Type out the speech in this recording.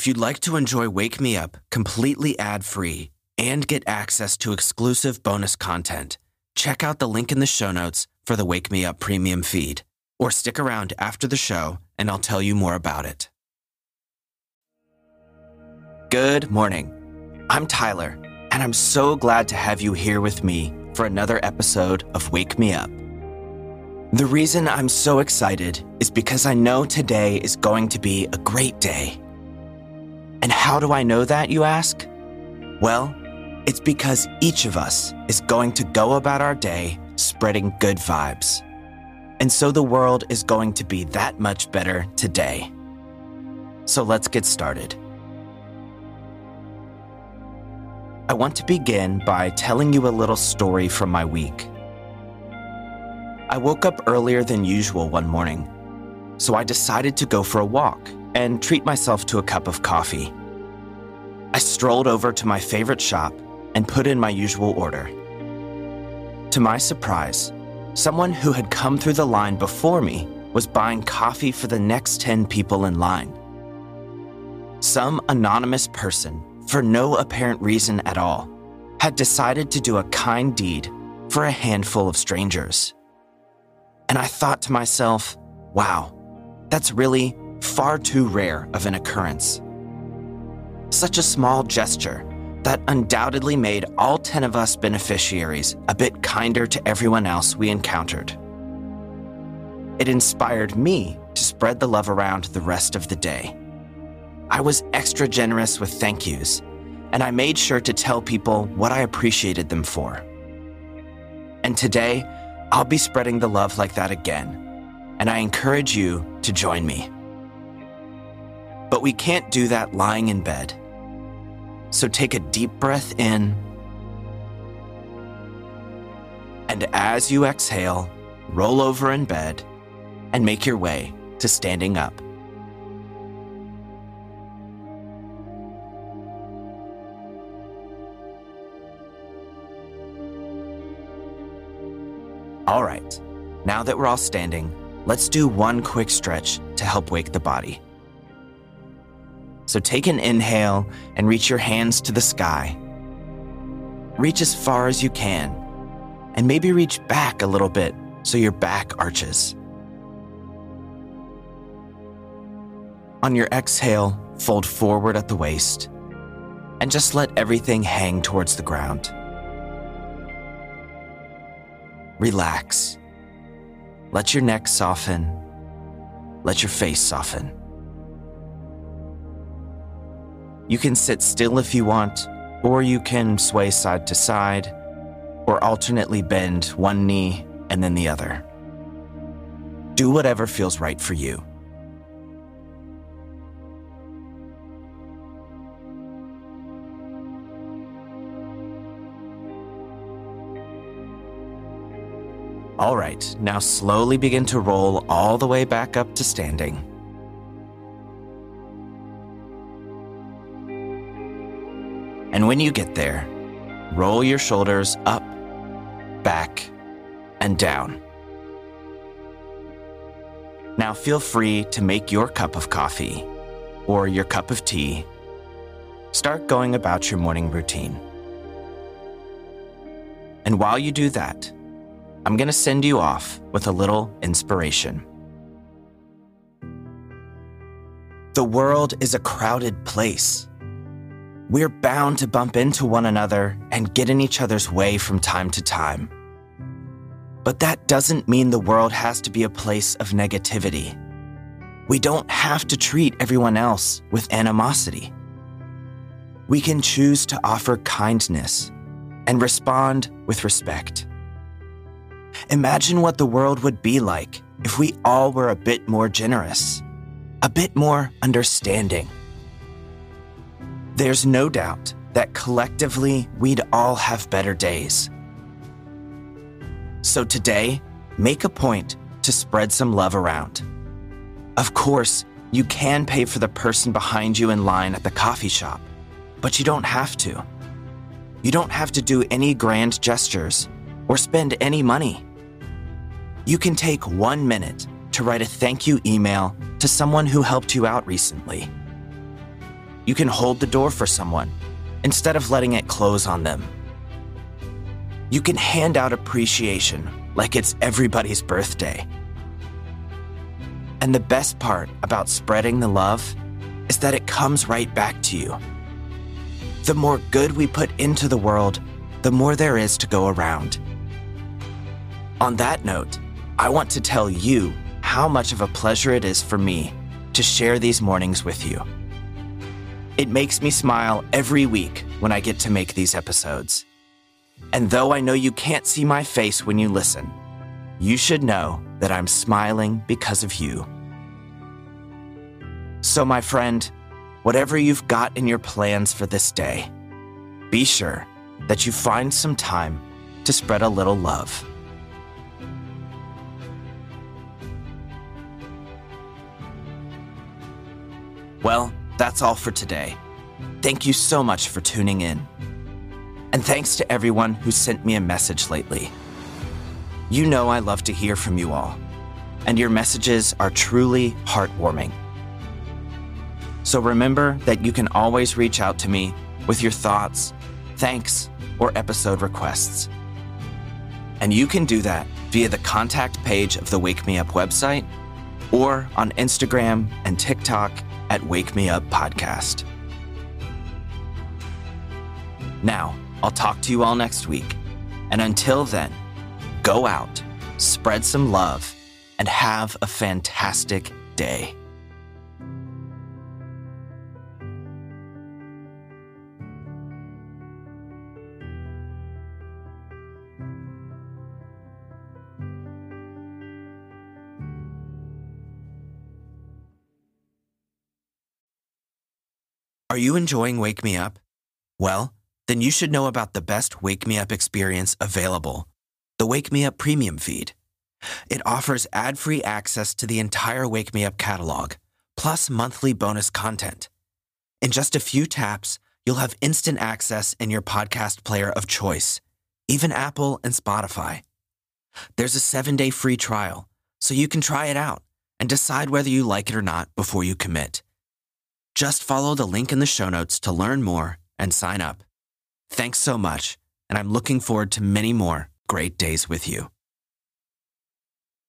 If you'd like to enjoy Wake Me Up completely ad free and get access to exclusive bonus content, check out the link in the show notes for the Wake Me Up premium feed, or stick around after the show and I'll tell you more about it. Good morning. I'm Tyler, and I'm so glad to have you here with me for another episode of Wake Me Up. The reason I'm so excited is because I know today is going to be a great day. And how do I know that, you ask? Well, it's because each of us is going to go about our day spreading good vibes. And so the world is going to be that much better today. So let's get started. I want to begin by telling you a little story from my week. I woke up earlier than usual one morning, so I decided to go for a walk and treat myself to a cup of coffee. I strolled over to my favorite shop and put in my usual order. To my surprise, someone who had come through the line before me was buying coffee for the next 10 people in line. Some anonymous person, for no apparent reason at all, had decided to do a kind deed for a handful of strangers. And I thought to myself, wow, that's really far too rare of an occurrence. Such a small gesture that undoubtedly made all 10 of us beneficiaries a bit kinder to everyone else we encountered. It inspired me to spread the love around the rest of the day. I was extra generous with thank yous, and I made sure to tell people what I appreciated them for. And today, I'll be spreading the love like that again, and I encourage you to join me. But we can't do that lying in bed. So take a deep breath in. And as you exhale, roll over in bed and make your way to standing up. All right, now that we're all standing, let's do one quick stretch to help wake the body. So take an inhale and reach your hands to the sky. Reach as far as you can, and maybe reach back a little bit so your back arches. On your exhale, fold forward at the waist and just let everything hang towards the ground. Relax. Let your neck soften. Let your face soften. You can sit still if you want, or you can sway side to side, or alternately bend one knee and then the other. Do whatever feels right for you. All right, now slowly begin to roll all the way back up to standing. And when you get there, roll your shoulders up, back, and down. Now feel free to make your cup of coffee or your cup of tea. Start going about your morning routine. And while you do that, I'm going to send you off with a little inspiration. The world is a crowded place. We're bound to bump into one another and get in each other's way from time to time. But that doesn't mean the world has to be a place of negativity. We don't have to treat everyone else with animosity. We can choose to offer kindness and respond with respect. Imagine what the world would be like if we all were a bit more generous, a bit more understanding. There's no doubt that collectively we'd all have better days. So today, make a point to spread some love around. Of course, you can pay for the person behind you in line at the coffee shop, but you don't have to. You don't have to do any grand gestures or spend any money. You can take one minute to write a thank you email to someone who helped you out recently. You can hold the door for someone instead of letting it close on them. You can hand out appreciation like it's everybody's birthday. And the best part about spreading the love is that it comes right back to you. The more good we put into the world, the more there is to go around. On that note, I want to tell you how much of a pleasure it is for me to share these mornings with you. It makes me smile every week when I get to make these episodes. And though I know you can't see my face when you listen, you should know that I'm smiling because of you. So, my friend, whatever you've got in your plans for this day, be sure that you find some time to spread a little love. Well, that's all for today. Thank you so much for tuning in. And thanks to everyone who sent me a message lately. You know I love to hear from you all, and your messages are truly heartwarming. So remember that you can always reach out to me with your thoughts, thanks, or episode requests. And you can do that via the contact page of the Wake Me Up website or on Instagram and TikTok at Wake Me Up Podcast. Now, I'll talk to you all next week. And until then, go out, spread some love, and have a fantastic day. Are you enjoying Wake Me Up? Well, then you should know about the best Wake Me Up experience available the Wake Me Up Premium feed. It offers ad free access to the entire Wake Me Up catalog, plus monthly bonus content. In just a few taps, you'll have instant access in your podcast player of choice, even Apple and Spotify. There's a seven day free trial, so you can try it out and decide whether you like it or not before you commit. Just follow the link in the show notes to learn more and sign up. Thanks so much, and I'm looking forward to many more great days with you.